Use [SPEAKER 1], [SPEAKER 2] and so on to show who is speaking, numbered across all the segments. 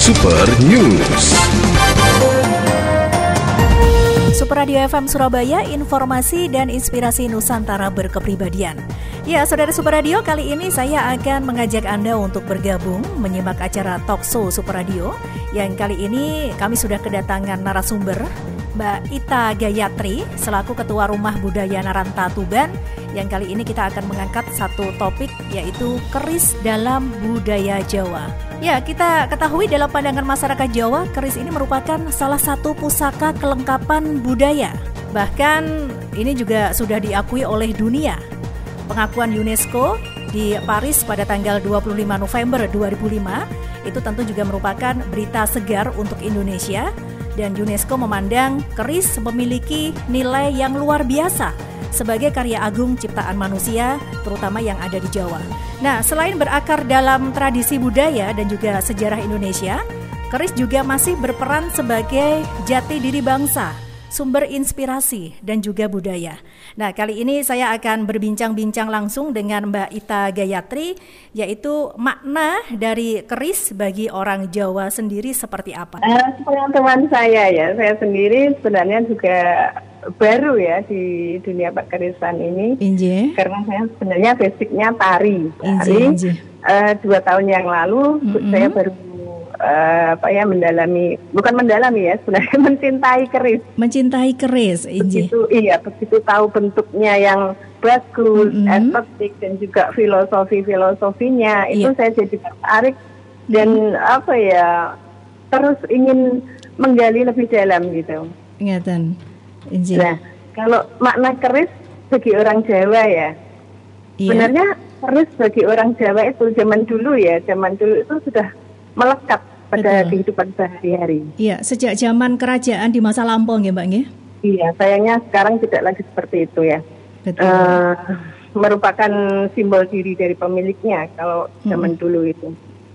[SPEAKER 1] Super News.
[SPEAKER 2] Super Radio FM Surabaya, informasi dan inspirasi Nusantara berkepribadian. Ya, saudara Super Radio, kali ini saya akan mengajak Anda untuk bergabung menyimak acara Talk Show Super Radio yang kali ini kami sudah kedatangan narasumber Mbak Ita Gayatri selaku Ketua Rumah Budaya Naranta Tuban yang kali ini kita akan mengangkat satu topik yaitu keris dalam budaya Jawa. Ya, kita ketahui dalam pandangan masyarakat Jawa, keris ini merupakan salah satu pusaka kelengkapan budaya. Bahkan ini juga sudah diakui oleh dunia. Pengakuan UNESCO di Paris pada tanggal 25 November 2005 itu tentu juga merupakan berita segar untuk Indonesia dan UNESCO memandang keris memiliki nilai yang luar biasa sebagai karya agung ciptaan manusia, terutama yang ada di Jawa. Nah, selain berakar dalam tradisi budaya dan juga sejarah Indonesia, keris juga masih berperan sebagai jati diri bangsa sumber inspirasi dan juga budaya. Nah, kali ini saya akan berbincang-bincang langsung dengan Mbak Ita Gayatri, yaitu makna dari keris bagi orang Jawa sendiri seperti apa?
[SPEAKER 3] Uh, teman saya ya, saya sendiri sebenarnya juga baru ya di dunia perkerisan ini.
[SPEAKER 2] Inje.
[SPEAKER 3] Karena saya sebenarnya basicnya tari. Tari. Inje. Uh, dua tahun yang lalu mm -hmm. saya baru uh, apa ya mendalami bukan mendalami ya sebenarnya mencintai keris
[SPEAKER 2] mencintai keris
[SPEAKER 3] begitu iya begitu tahu bentuknya yang bagus mm -hmm. estetik dan juga filosofi filosofinya itu yeah. saya jadi tertarik dan apa ya terus ingin menggali lebih dalam gitu
[SPEAKER 2] ingatan
[SPEAKER 3] nah kalau makna keris bagi orang Jawa ya yeah. sebenarnya keris bagi orang Jawa itu zaman dulu ya zaman dulu itu sudah melekat pada Betul. kehidupan sehari-hari.
[SPEAKER 2] Iya, sejak zaman kerajaan di masa lampau ya Mbak ya?
[SPEAKER 3] Iya, sayangnya sekarang tidak lagi seperti itu ya. Betul. Uh, merupakan simbol diri dari pemiliknya kalau zaman hmm. dulu itu.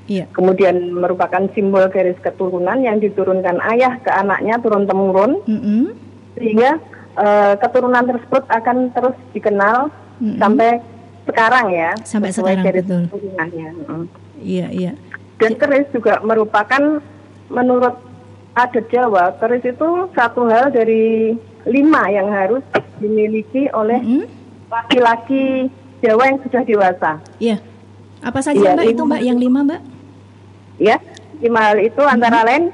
[SPEAKER 3] Iya. Kemudian merupakan simbol garis keturunan yang diturunkan ayah ke anaknya turun temurun, mm -hmm. Sehingga uh, keturunan tersebut akan terus dikenal mm -hmm. sampai sekarang ya.
[SPEAKER 2] Sampai sekarang betul. Keturunannya. Mm. Iya iya.
[SPEAKER 3] Dan keris juga merupakan menurut adat Jawa, keris itu satu hal dari lima yang harus dimiliki oleh mm-hmm. laki-laki Jawa yang sudah dewasa.
[SPEAKER 2] Iya. Apa saja ya, Mbak itu Mbak yang lima Mbak?
[SPEAKER 3] Ya, lima hal itu mm-hmm. antara lain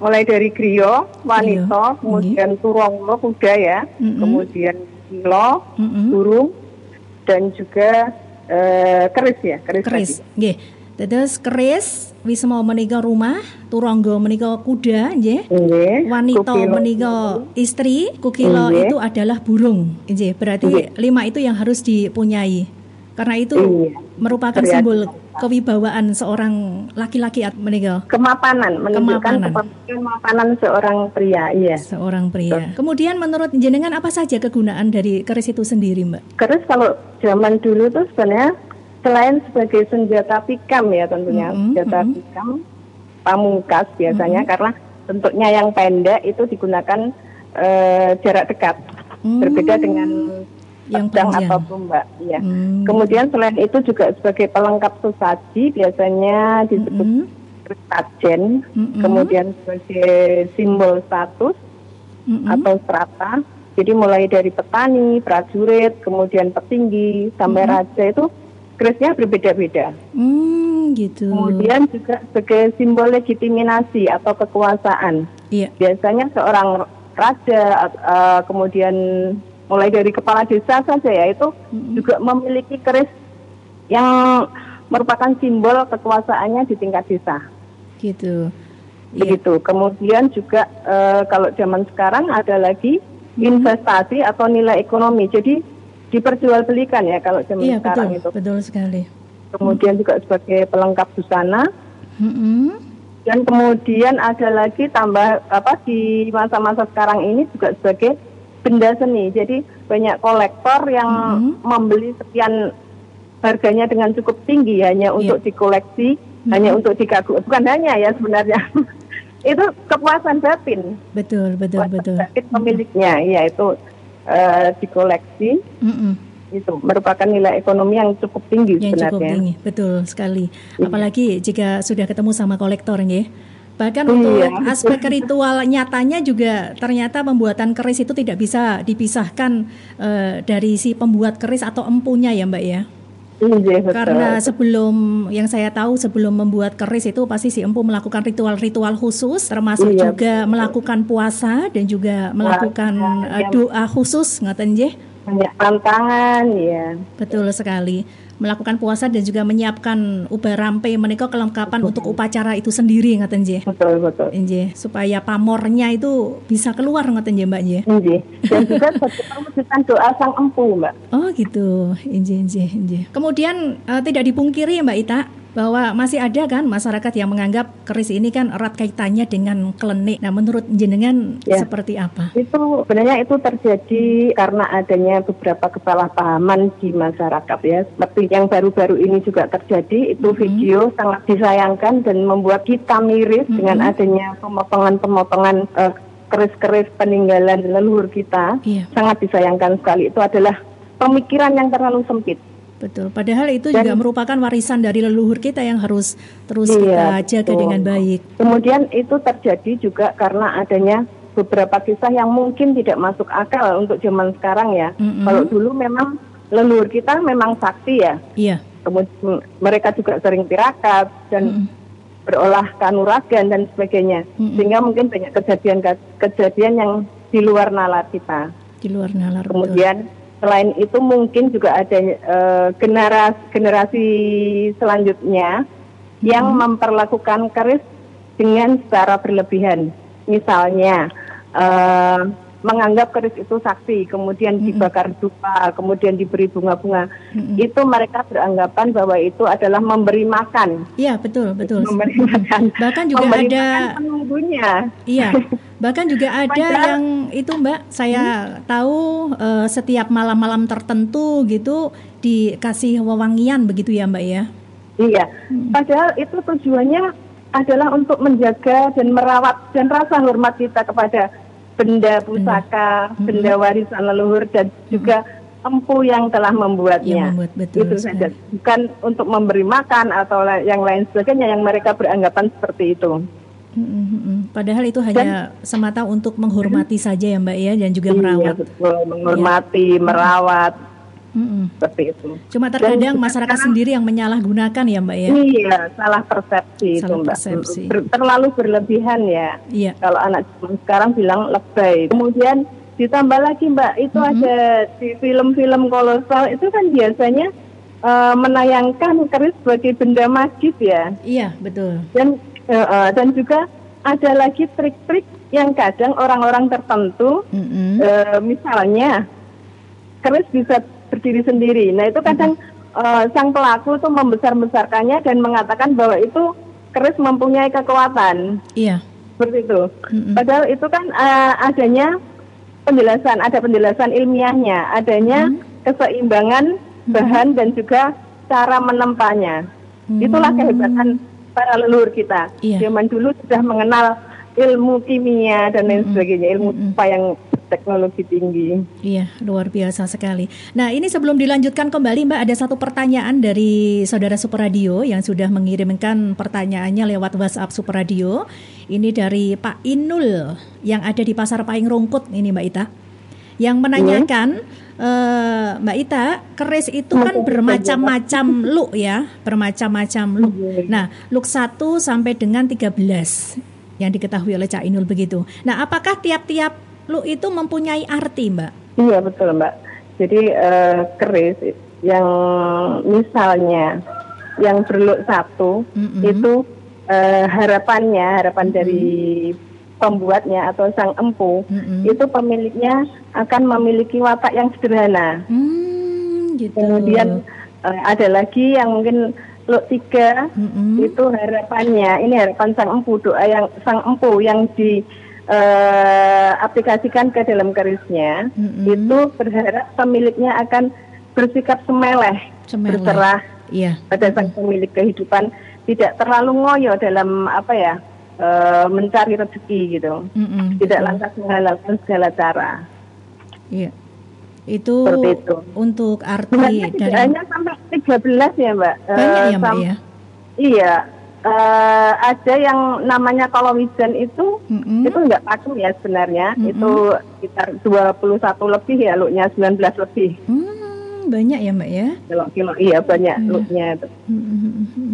[SPEAKER 3] mulai dari griyo, wanita, griyo. kemudian mm-hmm. turonglo kuda ya, mm-hmm. kemudian kilo, mm-hmm. burung, dan juga uh, keris ya, keris.
[SPEAKER 2] Keris. Tadi. Terus keris wis mau menika rumah, turangga menika kuda nggih. Wanita menika istri, kukilo itu adalah burung nggih. Berarti Nge. lima itu yang harus dipunyai. Karena itu Nge. merupakan Terlihat. simbol kewibawaan seorang laki-laki menika.
[SPEAKER 3] Kemapanan, menunjukkan kemapanan. kemapanan seorang pria, iya.
[SPEAKER 2] Seorang pria. Kemudian menurut jenengan apa saja kegunaan dari keris itu sendiri, Mbak?
[SPEAKER 3] Keris kalau zaman dulu tuh sebenarnya selain sebagai senjata pikam ya tentunya mm -hmm. senjata mm -hmm. pikam pamungkas biasanya mm -hmm. karena bentuknya yang pendek itu digunakan uh, jarak dekat mm. berbeda dengan yang pedang atau tombak ya mm. kemudian selain itu juga sebagai pelengkap sesaji biasanya disebut mm -hmm. mm -hmm. kemudian sebagai simbol status mm -hmm. atau strata jadi mulai dari petani prajurit kemudian petinggi sampai mm -hmm. raja itu kerisnya berbeda-beda.
[SPEAKER 2] Hmm, gitu.
[SPEAKER 3] Kemudian juga sebagai simbol legitimasi atau kekuasaan. Iya. Biasanya seorang raja, uh, kemudian mulai dari kepala desa saja ya itu mm-hmm. juga memiliki keris yang merupakan simbol kekuasaannya di tingkat desa.
[SPEAKER 2] Gitu.
[SPEAKER 3] Iya. Begitu. Kemudian juga uh, kalau zaman sekarang ada lagi mm-hmm. investasi atau nilai ekonomi. Jadi diperjualbelikan ya kalau zaman iya, sekarang
[SPEAKER 2] betul,
[SPEAKER 3] itu.
[SPEAKER 2] Betul sekali.
[SPEAKER 3] Kemudian hmm. juga sebagai pelengkap busana. Hmm. Dan kemudian ada lagi tambah apa di masa-masa sekarang ini juga sebagai benda seni. Jadi banyak kolektor yang hmm. membeli sekian harganya dengan cukup tinggi hanya iya. untuk dikoleksi, hmm. hanya untuk dikagum. Bukan hanya ya sebenarnya. itu kepuasan batin.
[SPEAKER 2] Betul, betul, kepuasan betul.
[SPEAKER 3] Batin pemiliknya, ya itu uh, dikoleksi mm -mm. itu merupakan nilai ekonomi yang cukup tinggi
[SPEAKER 2] yang
[SPEAKER 3] sebenarnya.
[SPEAKER 2] Cukup tinggi, betul sekali. Iya. Apalagi jika sudah ketemu sama kolektor, ya. Bahkan iya. untuk aspek ritual nyatanya juga ternyata pembuatan keris itu tidak bisa dipisahkan uh, dari si pembuat keris atau empunya ya Mbak ya. Iya, betul. Karena sebelum yang saya tahu sebelum membuat keris itu pasti si empu melakukan ritual-ritual khusus termasuk iya, juga betul. melakukan puasa dan juga melakukan uh, doa khusus ngaten nggih.
[SPEAKER 3] Banyak tantangan ya.
[SPEAKER 2] Betul sekali melakukan puasa dan juga menyiapkan ubah rampe menika kelengkapan betul. untuk upacara itu sendiri ngaten nggih.
[SPEAKER 3] Betul betul.
[SPEAKER 2] Nggih, supaya pamornya itu bisa keluar ngaten nggih Mbak nggih.
[SPEAKER 3] Nggih. Dan juga mewujudkan doa sang empu Mbak.
[SPEAKER 2] Oh gitu. Nggih nggih nggih. Kemudian uh, tidak dipungkiri Mbak Ita bahwa masih ada kan masyarakat yang menganggap keris ini kan erat kaitannya dengan klenik. Nah, menurut jenengan ya. seperti apa?
[SPEAKER 3] Itu sebenarnya itu terjadi karena adanya beberapa kesalahpahaman di masyarakat ya. Seperti yang baru-baru ini juga terjadi, itu mm -hmm. video sangat disayangkan dan membuat kita miris mm -hmm. dengan adanya pemotongan-pemotongan uh, keris-keris peninggalan leluhur kita. Iya. Sangat disayangkan sekali. Itu adalah pemikiran yang terlalu sempit
[SPEAKER 2] Betul. Padahal itu Dan, juga merupakan warisan dari leluhur kita yang harus terus iya, kita jaga betul. dengan baik.
[SPEAKER 3] Kemudian itu terjadi juga karena adanya beberapa kisah yang mungkin tidak masuk akal untuk zaman sekarang ya. Mm -hmm. Kalau dulu memang leluhur kita memang sakti ya.
[SPEAKER 2] Iya.
[SPEAKER 3] Kemudian mereka juga sering tirakat dan mm -hmm. berolah kanuragan dan sebagainya. Mm -hmm. Sehingga mungkin banyak kejadian-kejadian yang di luar nalar kita.
[SPEAKER 2] Di luar nalar.
[SPEAKER 3] Kemudian betul Selain itu mungkin juga ada uh, eh, generasi generasi selanjutnya hmm. yang memperlakukan keris dengan secara berlebihan. Misalnya uh, menganggap keris itu saksi, kemudian mm-hmm. dibakar dupa, kemudian diberi bunga-bunga, mm-hmm. itu mereka beranggapan bahwa itu adalah memberi makan.
[SPEAKER 2] Iya betul betul.
[SPEAKER 3] Memberi makan.
[SPEAKER 2] Bahkan juga memberi ada
[SPEAKER 3] penunggunya.
[SPEAKER 2] Iya. Bahkan juga ada Padahal, yang itu Mbak, saya hmm? tahu uh, setiap malam-malam tertentu gitu dikasih wewangian begitu ya Mbak ya.
[SPEAKER 3] Iya. Hmm. Padahal itu tujuannya adalah untuk menjaga dan merawat dan rasa hormat kita kepada benda pusaka, hmm. benda warisan leluhur dan juga empu yang telah membuatnya.
[SPEAKER 2] Yang membuat, betul
[SPEAKER 3] itu saja. Bukan untuk memberi makan atau yang lain sebagainya yang mereka beranggapan seperti itu.
[SPEAKER 2] Padahal itu hanya dan, semata untuk menghormati saja ya Mbak ya dan juga iya, merawat.
[SPEAKER 3] Betul, menghormati, ya. merawat, Mm-mm. Seperti itu.
[SPEAKER 2] Cuma terkadang Dan masyarakat sekarang, sendiri yang menyalahgunakan ya Mbak ya.
[SPEAKER 3] Iya, salah persepsi salah itu Mbak. Persepsi. Ber, terlalu berlebihan ya.
[SPEAKER 2] Iya.
[SPEAKER 3] Kalau anak sekarang bilang lebay. Kemudian ditambah lagi Mbak, itu mm-hmm. ada di film-film kolosal itu kan biasanya uh, menayangkan keris sebagai benda magis ya.
[SPEAKER 2] Iya, betul.
[SPEAKER 3] Dan uh, uh, dan juga ada lagi trik-trik yang kadang orang-orang tertentu mm-hmm. uh, misalnya keris bisa berdiri sendiri. Nah itu kadang uh, sang pelaku tuh membesar-besarkannya dan mengatakan bahwa itu keris mempunyai kekuatan.
[SPEAKER 2] Iya.
[SPEAKER 3] Seperti itu. Mm-hmm. Padahal itu kan uh, adanya penjelasan, ada penjelasan ilmiahnya, adanya mm-hmm. keseimbangan bahan dan juga cara menempanya. Mm-hmm. Itulah kehebatan para leluhur kita. Iya. Zaman dulu sudah mengenal ilmu kimia dan lain mm-hmm. sebagainya, ilmu mm-hmm. yang teknologi tinggi.
[SPEAKER 2] Iya, luar biasa sekali. Nah, ini sebelum dilanjutkan kembali Mbak, ada satu pertanyaan dari saudara Super Radio yang sudah mengirimkan pertanyaannya lewat WhatsApp Super Radio. Ini dari Pak Inul yang ada di Pasar Paing Rungkut ini Mbak Ita. Yang menanyakan uh, Mbak Ita, keris itu kan bermacam-macam look ya, bermacam-macam look. Nah, look 1 sampai dengan 13 yang diketahui oleh Cak Inul begitu. Nah, apakah tiap-tiap lu itu mempunyai arti, Mbak.
[SPEAKER 3] Iya betul, Mbak. Jadi uh, keris yang misalnya yang berluk satu mm-hmm. itu uh, harapannya harapan mm-hmm. dari pembuatnya atau sang empu mm-hmm. itu pemiliknya akan memiliki watak yang sederhana.
[SPEAKER 2] Mm, gitu.
[SPEAKER 3] Kemudian uh, ada lagi yang mungkin luk tiga mm-hmm. itu harapannya ini harapan sang empu doa yang sang empu yang di uh, aplikasikan ke dalam kerisnya, mm-hmm. itu berharap pemiliknya akan bersikap semeleh, semeleh. berserah
[SPEAKER 2] yeah.
[SPEAKER 3] pada sang pemilik kehidupan, tidak terlalu ngoyo dalam apa ya uh, mencari rezeki gitu, mm-hmm. tidak lantas menghalalkan segala cara.
[SPEAKER 2] Iya. Itu, itu untuk arti
[SPEAKER 3] dari hanya sampai 13 ya, Mbak.
[SPEAKER 2] Banyak uh, ya, Mbak ya?
[SPEAKER 3] Iya, uh, ada yang namanya kolowijen itu mm-hmm. itu nggak pakem ya sebenarnya mm-hmm. itu sekitar 21 lebih ya looknya 19 lebih
[SPEAKER 2] hmm, banyak ya mbak ya
[SPEAKER 3] kilo kilo iya banyak looknya itu mm-hmm.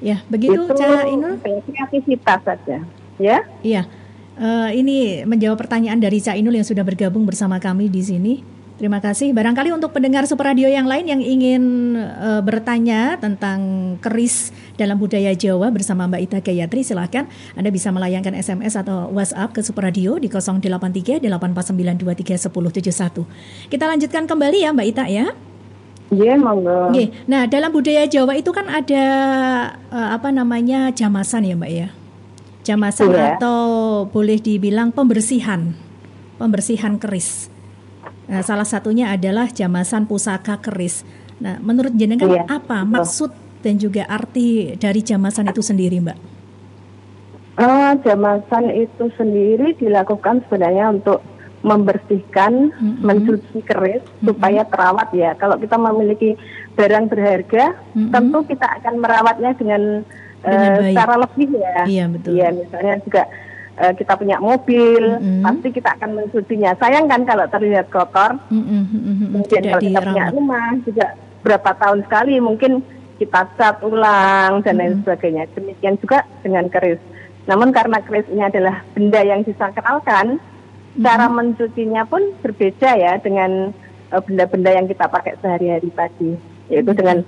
[SPEAKER 2] Ya begitu itu cara ini
[SPEAKER 3] kreativitas saja ya
[SPEAKER 2] iya uh, ini menjawab pertanyaan dari Cak Inul yang sudah bergabung bersama kami di sini Terima kasih. Barangkali untuk pendengar Super Radio yang lain yang ingin uh, bertanya tentang keris dalam budaya Jawa bersama Mbak Ita Gayatri, silakan Anda bisa melayangkan SMS atau WhatsApp ke Super Radio di 083 849231071. Kita lanjutkan kembali ya Mbak Ita ya.
[SPEAKER 3] Iya, yeah, monggo.
[SPEAKER 2] Okay. Nah, dalam budaya Jawa itu kan ada uh, apa namanya jamasan ya, Mbak ya. Jamasan yeah. atau boleh dibilang pembersihan. Pembersihan keris. Nah, salah satunya adalah jamasan pusaka keris. Nah, menurut jenengan iya, apa maksud dan juga arti dari jamasan itu sendiri, Mbak?
[SPEAKER 3] Uh, jamasan itu sendiri dilakukan sebenarnya untuk membersihkan, mm-hmm. mencuci keris mm-hmm. supaya terawat ya. Kalau kita memiliki barang berharga, mm-hmm. tentu kita akan merawatnya dengan, dengan uh, cara lebih ya.
[SPEAKER 2] Iya betul.
[SPEAKER 3] Iya misalnya juga uh, kita punya mobil, mm-hmm. pasti kita akan mencucinya. Sayang kan kalau terlihat kotor. Mm-hmm. Kemudian kalau kita punya rumah juga berapa tahun sekali mungkin kita cat ulang dan lain mm-hmm. sebagainya. Demikian juga dengan keris. Namun karena keris ini adalah benda yang disakralkan. Cara mencucinya pun berbeda ya dengan uh, benda-benda yang kita pakai sehari-hari tadi, yaitu mm-hmm. dengan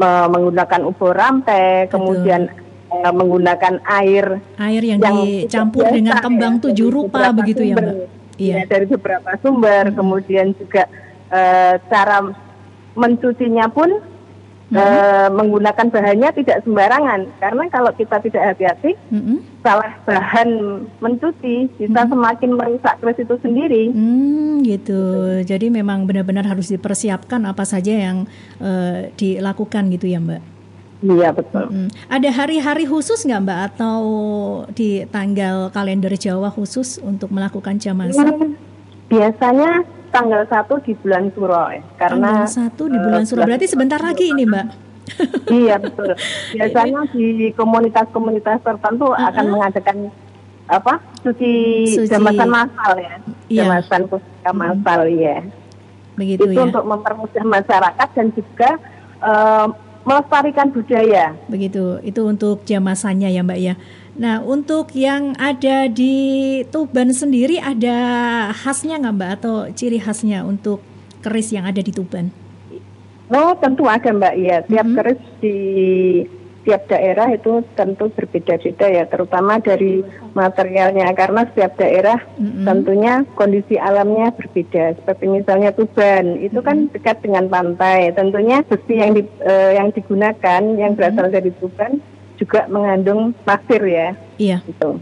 [SPEAKER 3] uh, menggunakan ubur rampe, kemudian uh, menggunakan air
[SPEAKER 2] air yang, yang dicampur dengan kembang ya, tujuh rupa begitu ya, sumber, ya mbak
[SPEAKER 3] iya. ya, dari beberapa sumber. Hmm. kemudian juga uh, cara mencucinya pun hmm. uh, menggunakan bahannya tidak sembarangan karena kalau kita tidak hati-hati hmm. salah bahan mencuci bisa hmm. semakin merusak keris itu sendiri.
[SPEAKER 2] Hmm, gitu. Jadi memang benar-benar harus dipersiapkan apa saja yang uh, dilakukan gitu ya Mbak.
[SPEAKER 3] Iya betul. Hmm.
[SPEAKER 2] Ada hari-hari khusus nggak Mbak atau di tanggal kalender Jawa khusus untuk melakukan jamasan? Hmm,
[SPEAKER 3] biasanya tanggal satu di bulan Suro ya, karena
[SPEAKER 2] tanggal satu di bulan Suro berarti sebentar lagi ini Mbak.
[SPEAKER 3] iya betul. Biasanya di komunitas-komunitas tertentu uh -huh. akan mengadakan apa suci, suci. jamasan masal ya, iya. jamasan pusaka masal hmm. ya. Begitu Itu ya. untuk mempermudah masyarakat dan juga uh, melestarikan budaya.
[SPEAKER 2] Begitu, itu untuk jamasannya ya Mbak ya. Nah, untuk yang ada di Tuban sendiri ada khasnya nggak Mbak atau ciri khasnya untuk keris yang ada di Tuban?
[SPEAKER 3] Oh, tentu ada Mbak ya. Tiap mm -hmm. keris di setiap daerah itu tentu berbeda-beda ya, terutama dari materialnya karena setiap daerah mm-hmm. tentunya kondisi alamnya berbeda. Seperti misalnya Tuban, itu mm-hmm. kan dekat dengan pantai. Tentunya besi yang di, uh, yang digunakan yang berasal dari Tuban juga mengandung pasir ya.
[SPEAKER 2] Iya. Gitu.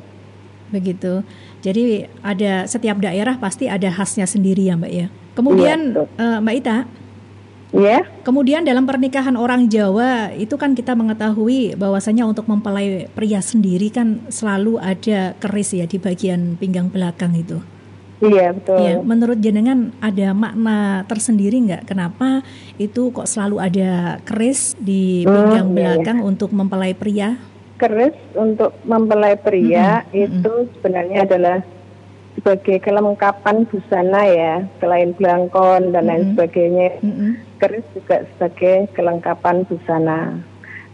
[SPEAKER 2] Begitu. Jadi ada setiap daerah pasti ada khasnya sendiri ya, Mbak ya. Kemudian iya, uh, Mbak Ita,
[SPEAKER 3] Ya. Yeah.
[SPEAKER 2] Kemudian dalam pernikahan orang Jawa itu kan kita mengetahui bahwasanya untuk mempelai pria sendiri kan selalu ada keris ya di bagian pinggang belakang itu.
[SPEAKER 3] Iya betul. Ya,
[SPEAKER 2] menurut jenengan ada makna tersendiri nggak kenapa itu kok selalu ada keris di hmm, pinggang hmm, belakang iya. untuk mempelai pria?
[SPEAKER 3] Keris untuk mempelai pria -hmm. itu -hmm. sebenarnya adalah sebagai kelengkapan busana ya, selain belangkon dan lain -hmm. sebagainya. -hmm. Keris juga sebagai kelengkapan busana.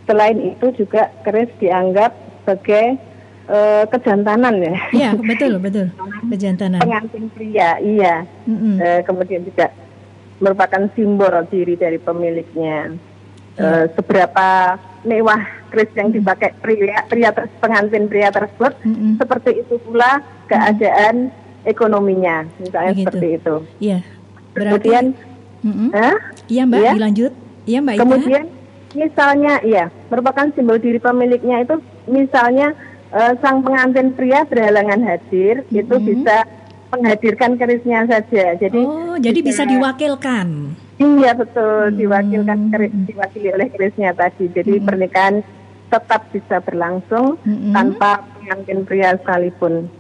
[SPEAKER 3] Selain itu juga keris dianggap sebagai uh, kejantanan ya.
[SPEAKER 2] Iya betul betul kejantanan.
[SPEAKER 3] Pengantin pria, iya. -hmm. uh, kemudian juga merupakan simbol diri dari pemiliknya. Uh, seberapa mewah keris yang dipakai pria pria pengantin pria tersebut, mm -hmm. seperti itu pula keadaan ekonominya, misalnya Begitu. seperti itu.
[SPEAKER 2] Iya.
[SPEAKER 3] Berarti, Kemudian,
[SPEAKER 2] mm-hmm. Iya Mbak, ya? dilanjut. Iya Mbak.
[SPEAKER 3] Kemudian, misalnya, iya, merupakan simbol diri pemiliknya itu, misalnya uh, sang pengantin pria berhalangan hadir, mm-hmm. itu bisa menghadirkan kerisnya saja. Jadi,
[SPEAKER 2] oh, jadi bisa, bisa diwakilkan.
[SPEAKER 3] Iya betul, hmm. diwakilkan keris, diwakili oleh kerisnya tadi. Jadi hmm. pernikahan tetap bisa berlangsung hmm. tanpa pengantin pria sekalipun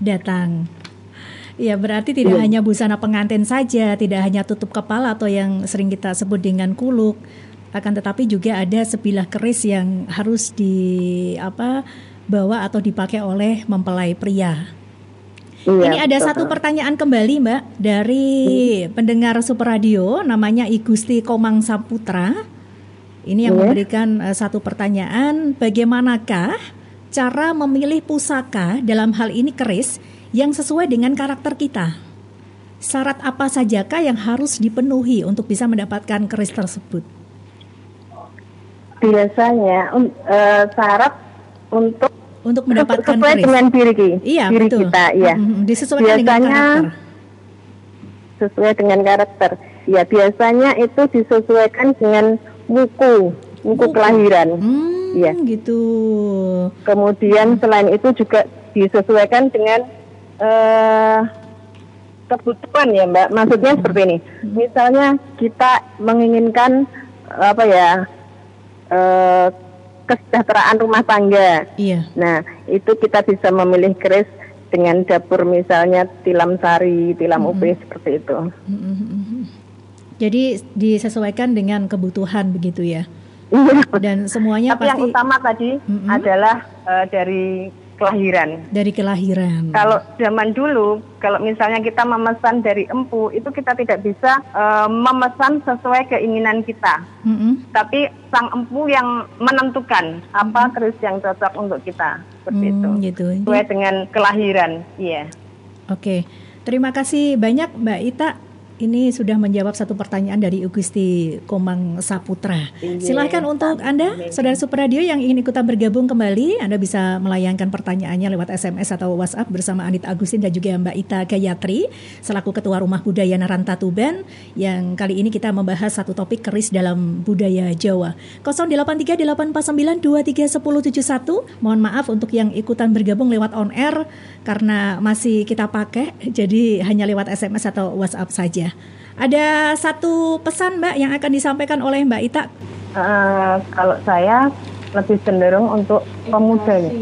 [SPEAKER 2] datang. Ya, berarti tidak ya. hanya busana pengantin saja, tidak hanya tutup kepala atau yang sering kita sebut dengan kuluk. akan tetapi juga ada sebilah keris yang harus di apa bawa atau dipakai oleh mempelai pria. Iya, Ini ada betul. satu pertanyaan kembali Mbak dari hmm. pendengar Super Radio namanya Igusti Komang Saputra. Ini yang yeah. memberikan uh, satu pertanyaan, bagaimanakah cara memilih pusaka dalam hal ini keris yang sesuai dengan karakter kita? Syarat apa sajakah yang harus dipenuhi untuk bisa mendapatkan keris tersebut?
[SPEAKER 3] Biasanya uh, syarat untuk
[SPEAKER 2] untuk mendapatkan
[SPEAKER 3] sesuai
[SPEAKER 2] keris.
[SPEAKER 3] dengan diri,
[SPEAKER 2] iya,
[SPEAKER 3] diri betul. kita, ya.
[SPEAKER 2] Mm-hmm. Disesuaikan biasanya, dengan karakter.
[SPEAKER 3] Sesuai dengan karakter. Ya, biasanya itu disesuaikan dengan muku, muku kelahiran.
[SPEAKER 2] Hmm, ya. gitu.
[SPEAKER 3] Kemudian selain itu juga disesuaikan dengan uh, kebutuhan ya, Mbak. Maksudnya hmm. seperti ini. Misalnya kita menginginkan apa ya? Uh, kesejahteraan rumah tangga.
[SPEAKER 2] Iya.
[SPEAKER 3] Nah, itu kita bisa memilih keris dengan dapur misalnya tilam sari, tilam mm -hmm. ubi seperti itu. Mm -hmm.
[SPEAKER 2] Jadi disesuaikan dengan kebutuhan begitu ya. Iya. Dan semuanya
[SPEAKER 3] Tapi
[SPEAKER 2] pasti
[SPEAKER 3] yang utama tadi mm -hmm. adalah uh, dari kelahiran.
[SPEAKER 2] Dari kelahiran.
[SPEAKER 3] Kalau zaman dulu, kalau misalnya kita memesan dari empu, itu kita tidak bisa uh, memesan sesuai keinginan kita. Mm -hmm. Tapi sang empu yang menentukan apa keris yang cocok untuk kita, seperti mm, itu. Gitu. Sesuai dengan kelahiran, iya. Yeah.
[SPEAKER 2] Oke, terima kasih banyak Mbak Ita ini sudah menjawab satu pertanyaan dari Ugusti Komang Saputra. Iya, Silahkan untuk Anda, Saudara Super Radio yang ingin ikutan bergabung kembali, Anda bisa melayangkan pertanyaannya lewat SMS atau WhatsApp bersama Anit Agustin dan juga Mbak Ita Gayatri, selaku Ketua Rumah Budaya Naranta Tuban, yang kali ini kita membahas satu topik keris dalam budaya Jawa. 083849231071. Mohon maaf untuk yang ikutan bergabung lewat on air, karena masih kita pakai, jadi hanya lewat SMS atau WhatsApp saja. Ada satu pesan Mbak yang akan disampaikan oleh Mbak Ita?
[SPEAKER 3] Uh, kalau saya lebih cenderung untuk pemuda ya,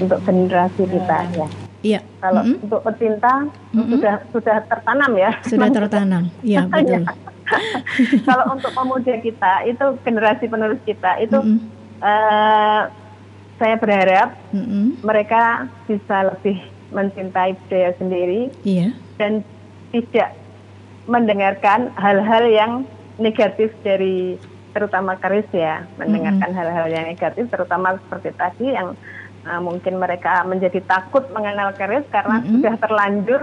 [SPEAKER 3] untuk generasi kita ya.
[SPEAKER 2] Iya.
[SPEAKER 3] Kalau mm -hmm. untuk pecinta mm -hmm. sudah sudah tertanam ya.
[SPEAKER 2] Sudah tertanam. Iya betul.
[SPEAKER 3] Kalau untuk pemuda kita itu generasi penerus kita itu mm -hmm. uh, saya berharap mm -hmm. mereka bisa lebih mencintai budaya sendiri.
[SPEAKER 2] Iya.
[SPEAKER 3] Dan tidak mendengarkan hal-hal yang negatif dari terutama keris ya, mendengarkan hal-hal mm -hmm. yang negatif terutama seperti tadi yang uh, mungkin mereka menjadi takut mengenal keris karena mm -hmm. sudah terlanjur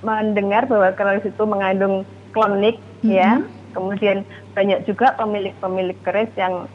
[SPEAKER 3] mendengar bahwa keris itu mengandung klonik mm -hmm. ya. Kemudian banyak juga pemilik-pemilik keris yang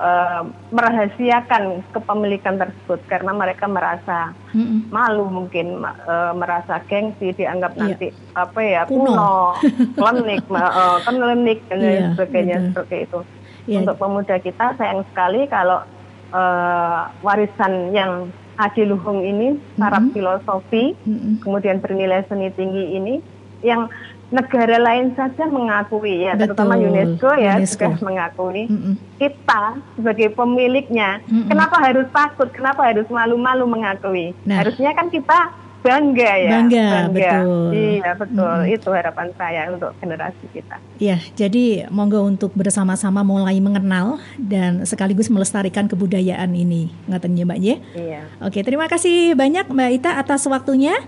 [SPEAKER 3] uh, merahasiakan kepemilikan tersebut karena mereka merasa mm-hmm. malu mungkin uh, merasa gengsi dianggap yeah. nanti apa ya kuno, klinik, uh, klinik dan yeah, sebagainya gitu. seperti itu. Yeah. Untuk pemuda kita sayang sekali kalau uh, warisan yang adiluhung ini, syarat mm-hmm. filosofi, mm-hmm. kemudian bernilai seni tinggi ini yang negara lain saja mengakui ya, Betul. terutama UNESCO ya UNESCO. sudah mengakui. Mm -mm. Kita sebagai pemiliknya, mm -mm. kenapa harus takut? Kenapa harus malu-malu mengakui? Nah. Harusnya kan kita bangga ya.
[SPEAKER 2] Bangga, bangga. betul.
[SPEAKER 3] Iya betul. Mm -hmm. Itu harapan saya untuk generasi kita.
[SPEAKER 2] Iya, jadi monggo untuk bersama-sama mulai mengenal dan sekaligus melestarikan kebudayaan ini. Ngaten ya Mbak ya?
[SPEAKER 3] Iya.
[SPEAKER 2] Oke, terima kasih banyak Mbak Ita atas waktunya.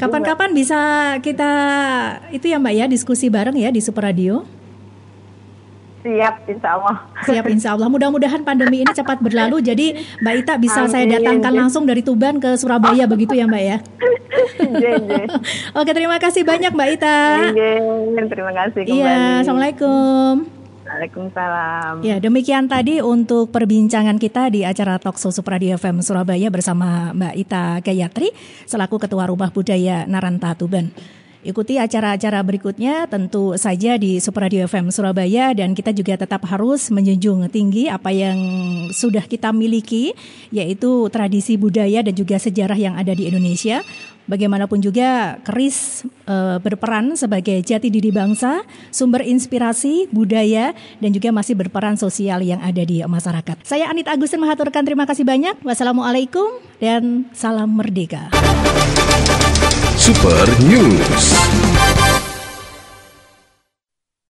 [SPEAKER 2] Kapan-kapan bisa kita itu ya Mbak ya diskusi bareng ya di Super Radio.
[SPEAKER 3] Siap, insya Allah.
[SPEAKER 2] Siap, insya Allah. Mudah-mudahan pandemi ini cepat berlalu. Jadi Mbak Ita bisa Amin. saya datangkan langsung dari Tuban ke Surabaya begitu ya Mbak ya. Oke, terima kasih banyak Mbak Ita.
[SPEAKER 3] Terima kasih
[SPEAKER 2] kembali. Iya, assalamualaikum.
[SPEAKER 3] Waalaikumsalam.
[SPEAKER 2] Ya, demikian tadi untuk perbincangan kita di acara Talkshow Super Radio FM Surabaya bersama Mbak Ita Gayatri selaku Ketua Rumah Budaya Naranta Tuban. Ikuti acara-acara berikutnya tentu saja di Super Radio FM Surabaya dan kita juga tetap harus menjunjung tinggi apa yang sudah kita miliki yaitu tradisi budaya dan juga sejarah yang ada di Indonesia. Bagaimanapun juga keris e, berperan sebagai jati diri bangsa, sumber inspirasi, budaya dan juga masih berperan sosial yang ada di masyarakat. Saya Anita Agustin mengaturkan terima kasih banyak. Wassalamualaikum dan salam merdeka.
[SPEAKER 1] Super News.